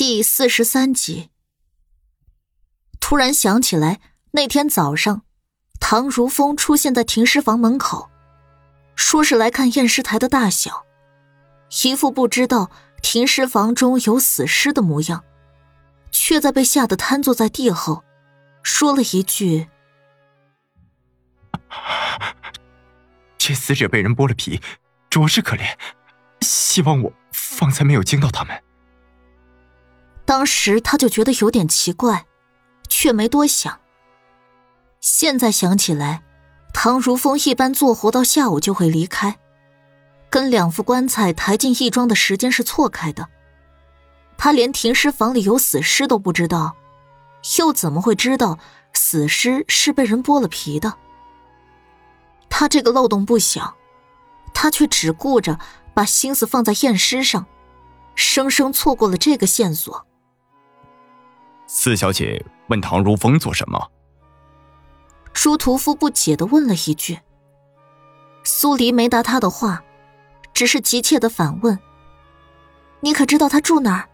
第四十三集，突然想起来，那天早上，唐如风出现在停尸房门口，说是来看验尸台的大小，一副不知道停尸房中有死尸的模样，却在被吓得瘫坐在地后，说了一句：“这死者被人剥了皮，着实可怜，希望我方才没有惊到他们。”当时他就觉得有点奇怪，却没多想。现在想起来，唐如风一般做活到下午就会离开，跟两副棺材抬进义庄的时间是错开的。他连停尸房里有死尸都不知道，又怎么会知道死尸是被人剥了皮的？他这个漏洞不小，他却只顾着把心思放在验尸上，生生错过了这个线索。四小姐问唐如风做什么？朱屠夫不解的问了一句。苏黎没答他的话，只是急切的反问：“你可知道他住哪儿？”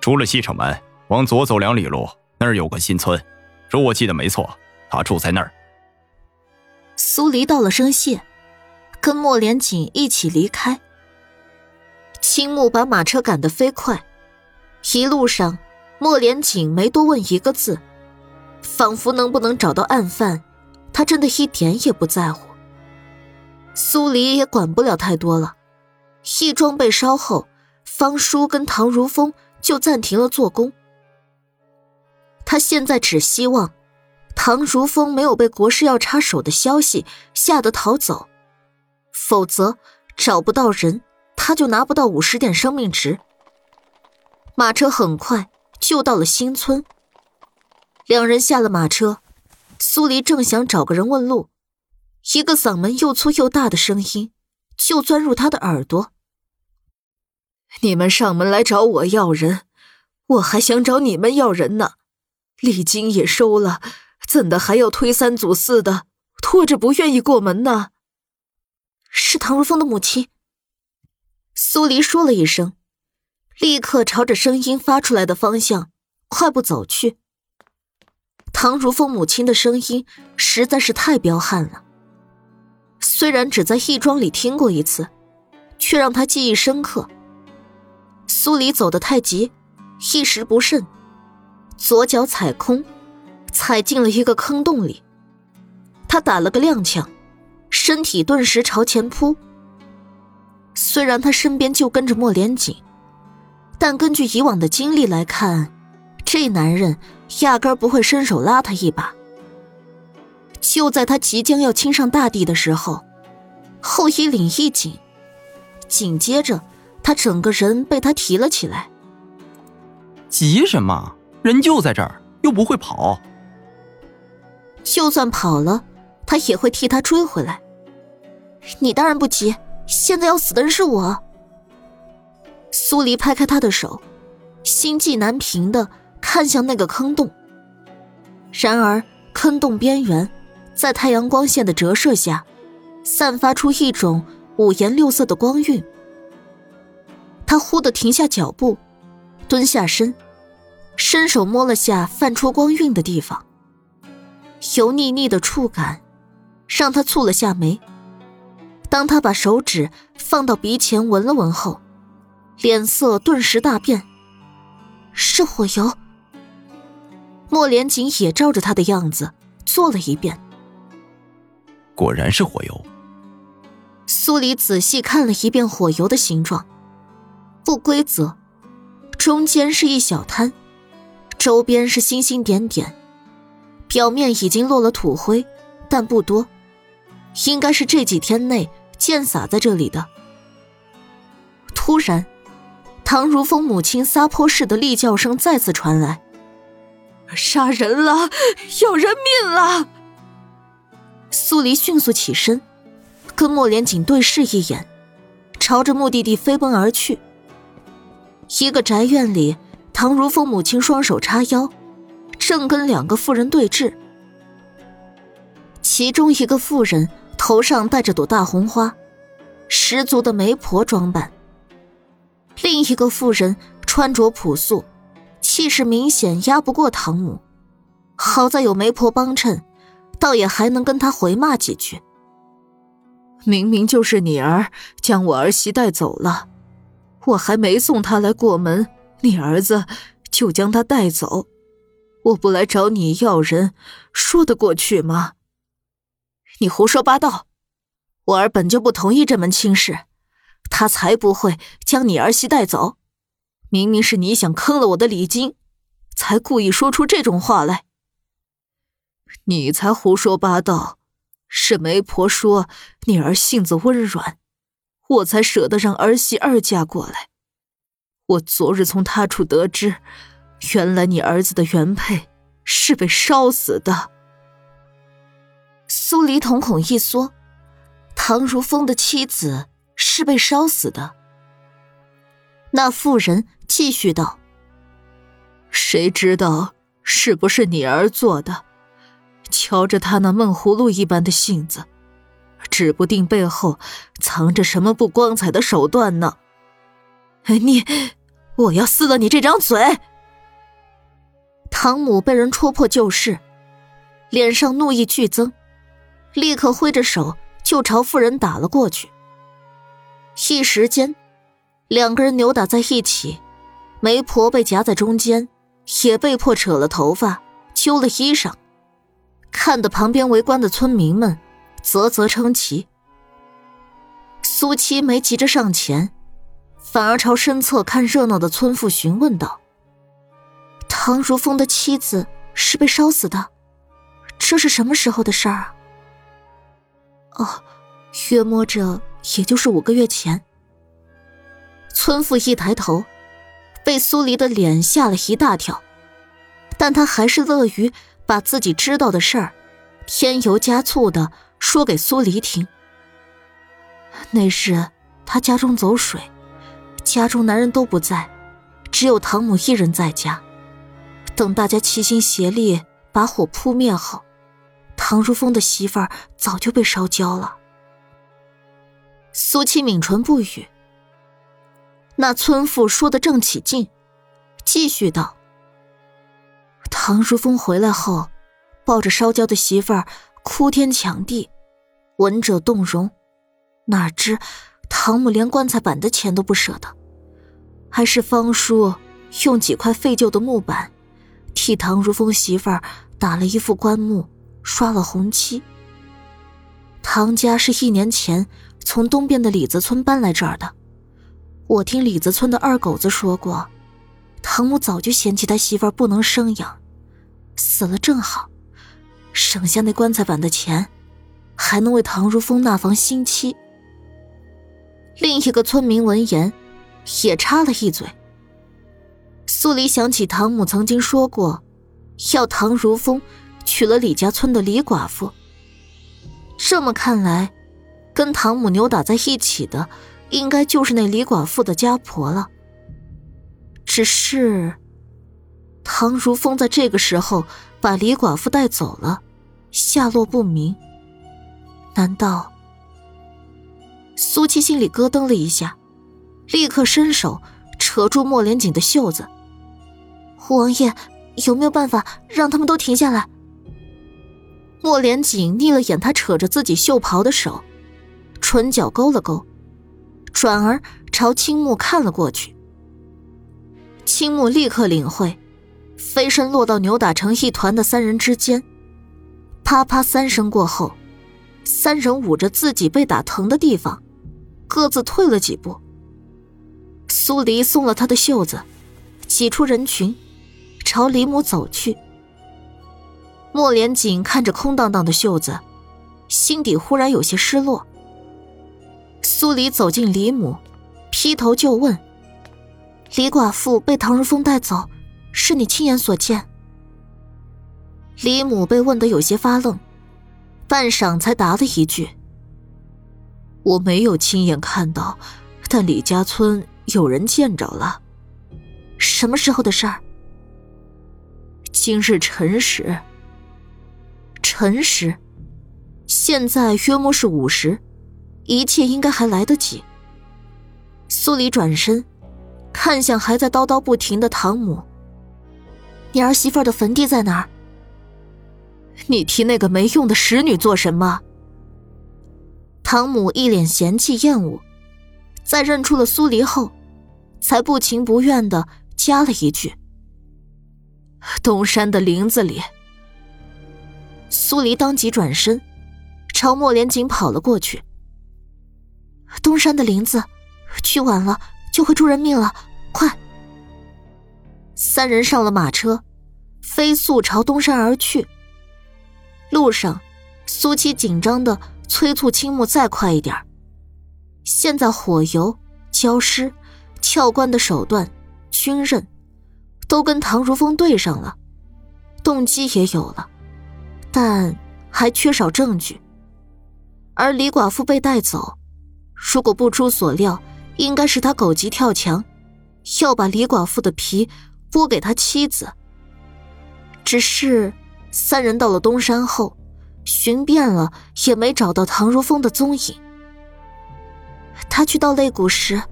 出了西城门，往左走两里路，那儿有个新村，如我记得没错，他住在那儿。苏黎道了声谢，跟莫连锦一起离开。青木把马车赶得飞快，一路上。莫连锦没多问一个字，仿佛能不能找到案犯，他真的一点也不在乎。苏黎也管不了太多了，义庄被烧后，方叔跟唐如风就暂停了做工。他现在只希望唐如风没有被国师要插手的消息吓得逃走，否则找不到人，他就拿不到五十点生命值。马车很快。就到了新村，两人下了马车，苏黎正想找个人问路，一个嗓门又粗又大的声音就钻入他的耳朵：“你们上门来找我要人，我还想找你们要人呢。礼金也收了，怎的还要推三阻四的，拖着不愿意过门呢？”是唐如风的母亲。苏黎说了一声。立刻朝着声音发出来的方向快步走去。唐如风母亲的声音实在是太彪悍了，虽然只在义庄里听过一次，却让他记忆深刻。苏黎走得太急，一时不慎，左脚踩空，踩进了一个坑洞里。他打了个踉跄，身体顿时朝前扑。虽然他身边就跟着莫连锦。但根据以往的经历来看，这男人压根不会伸手拉他一把。就在他即将要亲上大地的时候，后衣领一紧，紧接着他整个人被他提了起来。急什么？人就在这儿，又不会跑。就算跑了，他也会替他追回来。你当然不急，现在要死的人是我。苏黎拍开他的手，心悸难平的看向那个坑洞。然而，坑洞边缘在太阳光线的折射下，散发出一种五颜六色的光晕。他忽地停下脚步，蹲下身，伸手摸了下泛出光晕的地方。油腻腻的触感，让他蹙了下眉。当他把手指放到鼻前闻了闻后，脸色顿时大变，是火油。莫连锦也照着他的样子做了一遍，果然是火油。苏黎仔细看了一遍火油的形状，不规则，中间是一小滩，周边是星星点点，表面已经落了土灰，但不多，应该是这几天内溅洒在这里的。突然。唐如风母亲撒泼似的厉叫声再次传来：“杀人了，要人命了！”苏黎迅速起身，跟莫连锦对视一眼，朝着目的地飞奔而去。一个宅院里，唐如风母亲双手叉腰，正跟两个妇人对峙。其中一个妇人头上戴着朵大红花，十足的媒婆装扮。另一个妇人穿着朴素，气势明显压不过唐母。好在有媒婆帮衬，倒也还能跟他回骂几句。明明就是你儿将我儿媳带走了，我还没送她来过门，你儿子就将她带走，我不来找你要人，说得过去吗？你胡说八道！我儿本就不同意这门亲事，他才不会将你儿媳带走。明明是你想坑了我的礼金，才故意说出这种话来。你才胡说八道！是媒婆说你儿性子温软，我才舍得让儿媳二嫁过来。我昨日从他处得知，原来你儿子的原配是被烧死的。苏黎瞳孔一缩，唐如风的妻子是被烧死的。那妇人继续道：“谁知道是不是你儿做的？”瞧着他那闷葫芦一般的性子，指不定背后藏着什么不光彩的手段呢。你，我要撕了你这张嘴！唐母被人戳破旧事，脸上怒意剧增，立刻挥着手就朝妇人打了过去。一时间，两个人扭打在一起，媒婆被夹在中间，也被迫扯了头发，揪了衣裳。看得旁边围观的村民们啧啧称奇。苏七没急着上前，反而朝身侧看热闹的村妇询问道：“唐如风的妻子是被烧死的，这是什么时候的事儿啊？”“哦，约摸着也就是五个月前。”村妇一抬头，被苏黎的脸吓了一大跳，但她还是乐于。把自己知道的事儿，添油加醋的说给苏黎听。那日他家中走水，家中男人都不在，只有唐母一人在家。等大家齐心协力把火扑灭后，唐如风的媳妇儿早就被烧焦了。苏七抿唇不语。那村妇说的正起劲，继续道。唐如风回来后，抱着烧焦的媳妇儿哭天抢地，闻者动容。哪知唐母连棺材板的钱都不舍得，还是方叔用几块废旧的木板，替唐如风媳妇儿打了一副棺木，刷了红漆。唐家是一年前从东边的李子村搬来这儿的，我听李子村的二狗子说过，唐母早就嫌弃他媳妇儿不能生养。死了正好，省下那棺材板的钱，还能为唐如风纳房新妻。另一个村民闻言，也插了一嘴。苏黎想起唐母曾经说过，要唐如风娶了李家村的李寡妇。这么看来，跟唐母扭打在一起的，应该就是那李寡妇的家婆了。只是。唐如风在这个时候把李寡妇带走了，下落不明。难道？苏七心里咯噔了一下，立刻伸手扯住莫连锦的袖子。王爷，有没有办法让他们都停下来？莫连锦睨了眼他扯着自己袖袍的手，唇角勾了勾，转而朝青木看了过去。青木立刻领会。飞身落到扭打成一团的三人之间，啪啪三声过后，三人捂着自己被打疼的地方，各自退了几步。苏黎松了他的袖子，挤出人群，朝李母走去。莫连锦看着空荡荡的袖子，心底忽然有些失落。苏黎走进李母，劈头就问：“李寡妇被唐如风带走？”是你亲眼所见。李母被问得有些发愣，半晌才答了一句：“我没有亲眼看到，但李家村有人见着了。什么时候的事儿？今日辰时。辰时，现在约莫是午时，一切应该还来得及。”苏黎转身，看向还在叨叨不停的唐母：“你儿媳妇的坟地在哪儿？你提那个没用的使女做什么？”唐母一脸嫌弃厌恶，在认出了苏黎后，才不情不愿的加了一句：“东山的林子里。”苏黎当即转身，朝莫连锦跑了过去。东山的林子，去晚了就会出人命了，快！三人上了马车，飞速朝东山而去。路上，苏七紧张的催促青木再快一点。现在火油、焦尸、撬关的手段、军刃，都跟唐如风对上了，动机也有了。但还缺少证据，而李寡妇被带走，如果不出所料，应该是他狗急跳墙，要把李寡妇的皮剥给他妻子。只是三人到了东山后，寻遍了也没找到唐如风的踪影。他去盗肋骨时，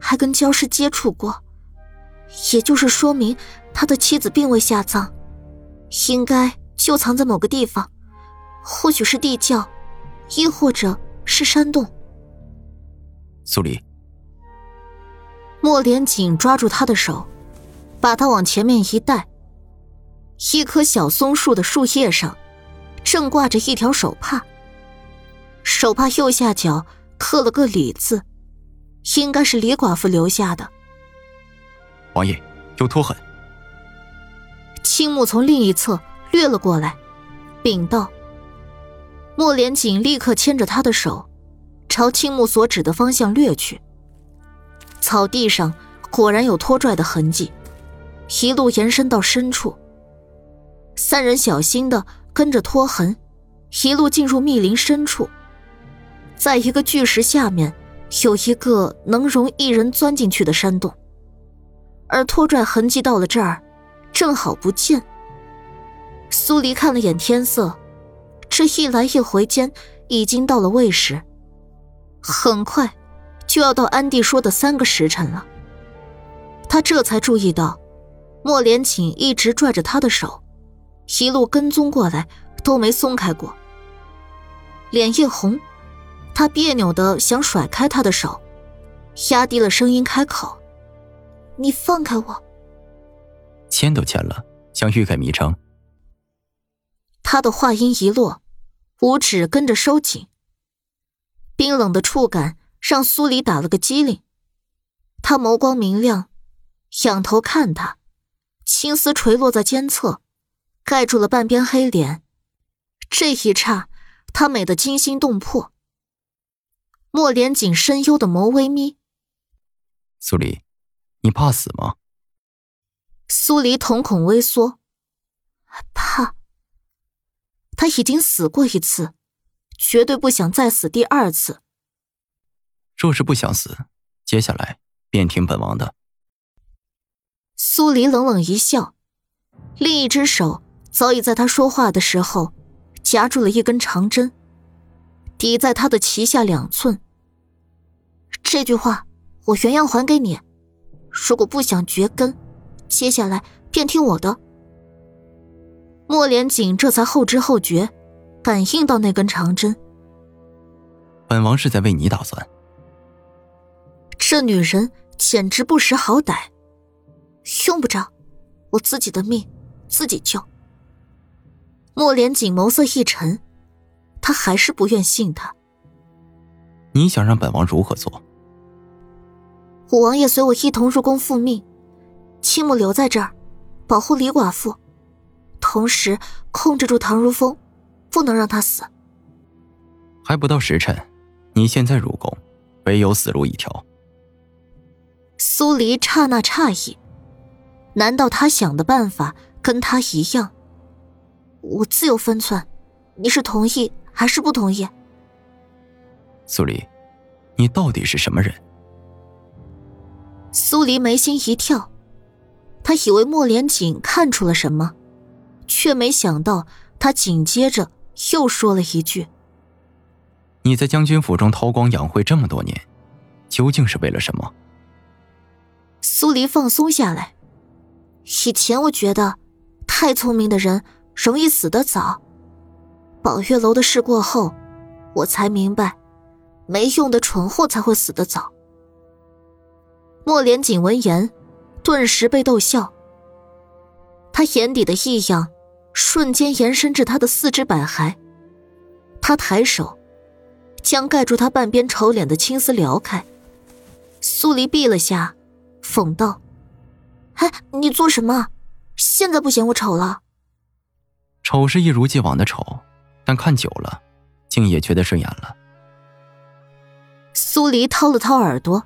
还跟焦尸接触过，也就是说明他的妻子并未下葬，应该。就藏在某个地方，或许是地窖，亦或者是山洞。苏黎，莫连锦抓住他的手，把他往前面一带。一棵小松树的树叶上，正挂着一条手帕。手帕右下角刻了个“李”字，应该是李寡妇留下的。王爷，有托痕。青木从另一侧。掠了过来，禀道：“莫连锦立刻牵着他的手，朝青木所指的方向掠去。草地上果然有拖拽的痕迹，一路延伸到深处。三人小心的跟着拖痕，一路进入密林深处。在一个巨石下面，有一个能容一人钻进去的山洞，而拖拽痕迹到了这儿，正好不见。”苏黎看了眼天色，这一来一回间已经到了未时，很快就要到安迪说的三个时辰了。他这才注意到，莫连锦一直拽着他的手，一路跟踪过来都没松开过。脸一红，他别扭的想甩开他的手，压低了声音开口：“你放开我！”签都签了，想欲盖弥彰。他的话音一落，五指跟着收紧。冰冷的触感让苏黎打了个激灵，他眸光明亮，仰头看他，青丝垂落在肩侧，盖住了半边黑脸。这一刹，他美得惊心动魄。莫连锦深幽的眸微眯，苏黎，你怕死吗？苏黎瞳孔微缩，怕。他已经死过一次，绝对不想再死第二次。若是不想死，接下来便听本王的。苏黎冷冷一笑，另一只手早已在他说话的时候夹住了一根长针，抵在他的脐下两寸。这句话我原样还给你，如果不想绝根，接下来便听我的。莫连锦这才后知后觉，感应到那根长针。本王是在为你打算。这女人简直不识好歹，用不着，我自己的命自己救。莫连锦眸色一沉，他还是不愿信他。你想让本王如何做？五王爷随我一同入宫复命，青木留在这儿，保护李寡妇。同时控制住唐如风，不能让他死。还不到时辰，你现在入宫，唯有死路一条。苏黎刹那诧异，难道他想的办法跟他一样？我自有分寸，你是同意还是不同意？苏黎，你到底是什么人？苏黎眉心一跳，他以为莫连锦看出了什么。却没想到，他紧接着又说了一句：“你在将军府中韬光养晦这么多年，究竟是为了什么？”苏黎放松下来。以前我觉得，太聪明的人容易死得早。宝月楼的事过后，我才明白，没用的蠢货才会死得早。莫连锦闻言，顿时被逗笑。他眼底的异样，瞬间延伸至他的四肢百骸。他抬手，将盖住他半边丑脸的青丝撩开。苏黎闭了下，讽道。哎，你做什么？现在不嫌我丑了？丑是一如既往的丑，但看久了，竟也觉得顺眼了。苏黎掏了掏耳朵，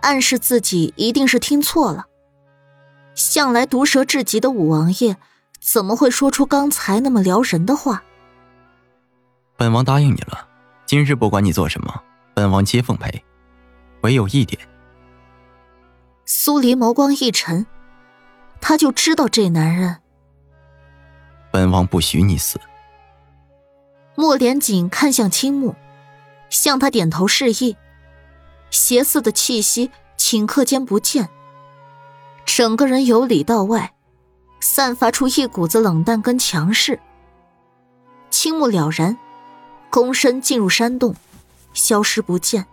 暗示自己一定是听错了。向来毒舌至极的五王爷，怎么会说出刚才那么撩人的话？本王答应你了，今日不管你做什么，本王皆奉陪。唯有一点。苏黎眸光一沉，他就知道这男人。本王不许你死。莫连锦看向青木，向他点头示意，邪肆的气息顷刻间不见，整个人由里到外，散发出一股子冷淡跟强势。青木了然，躬身进入山洞，消失不见。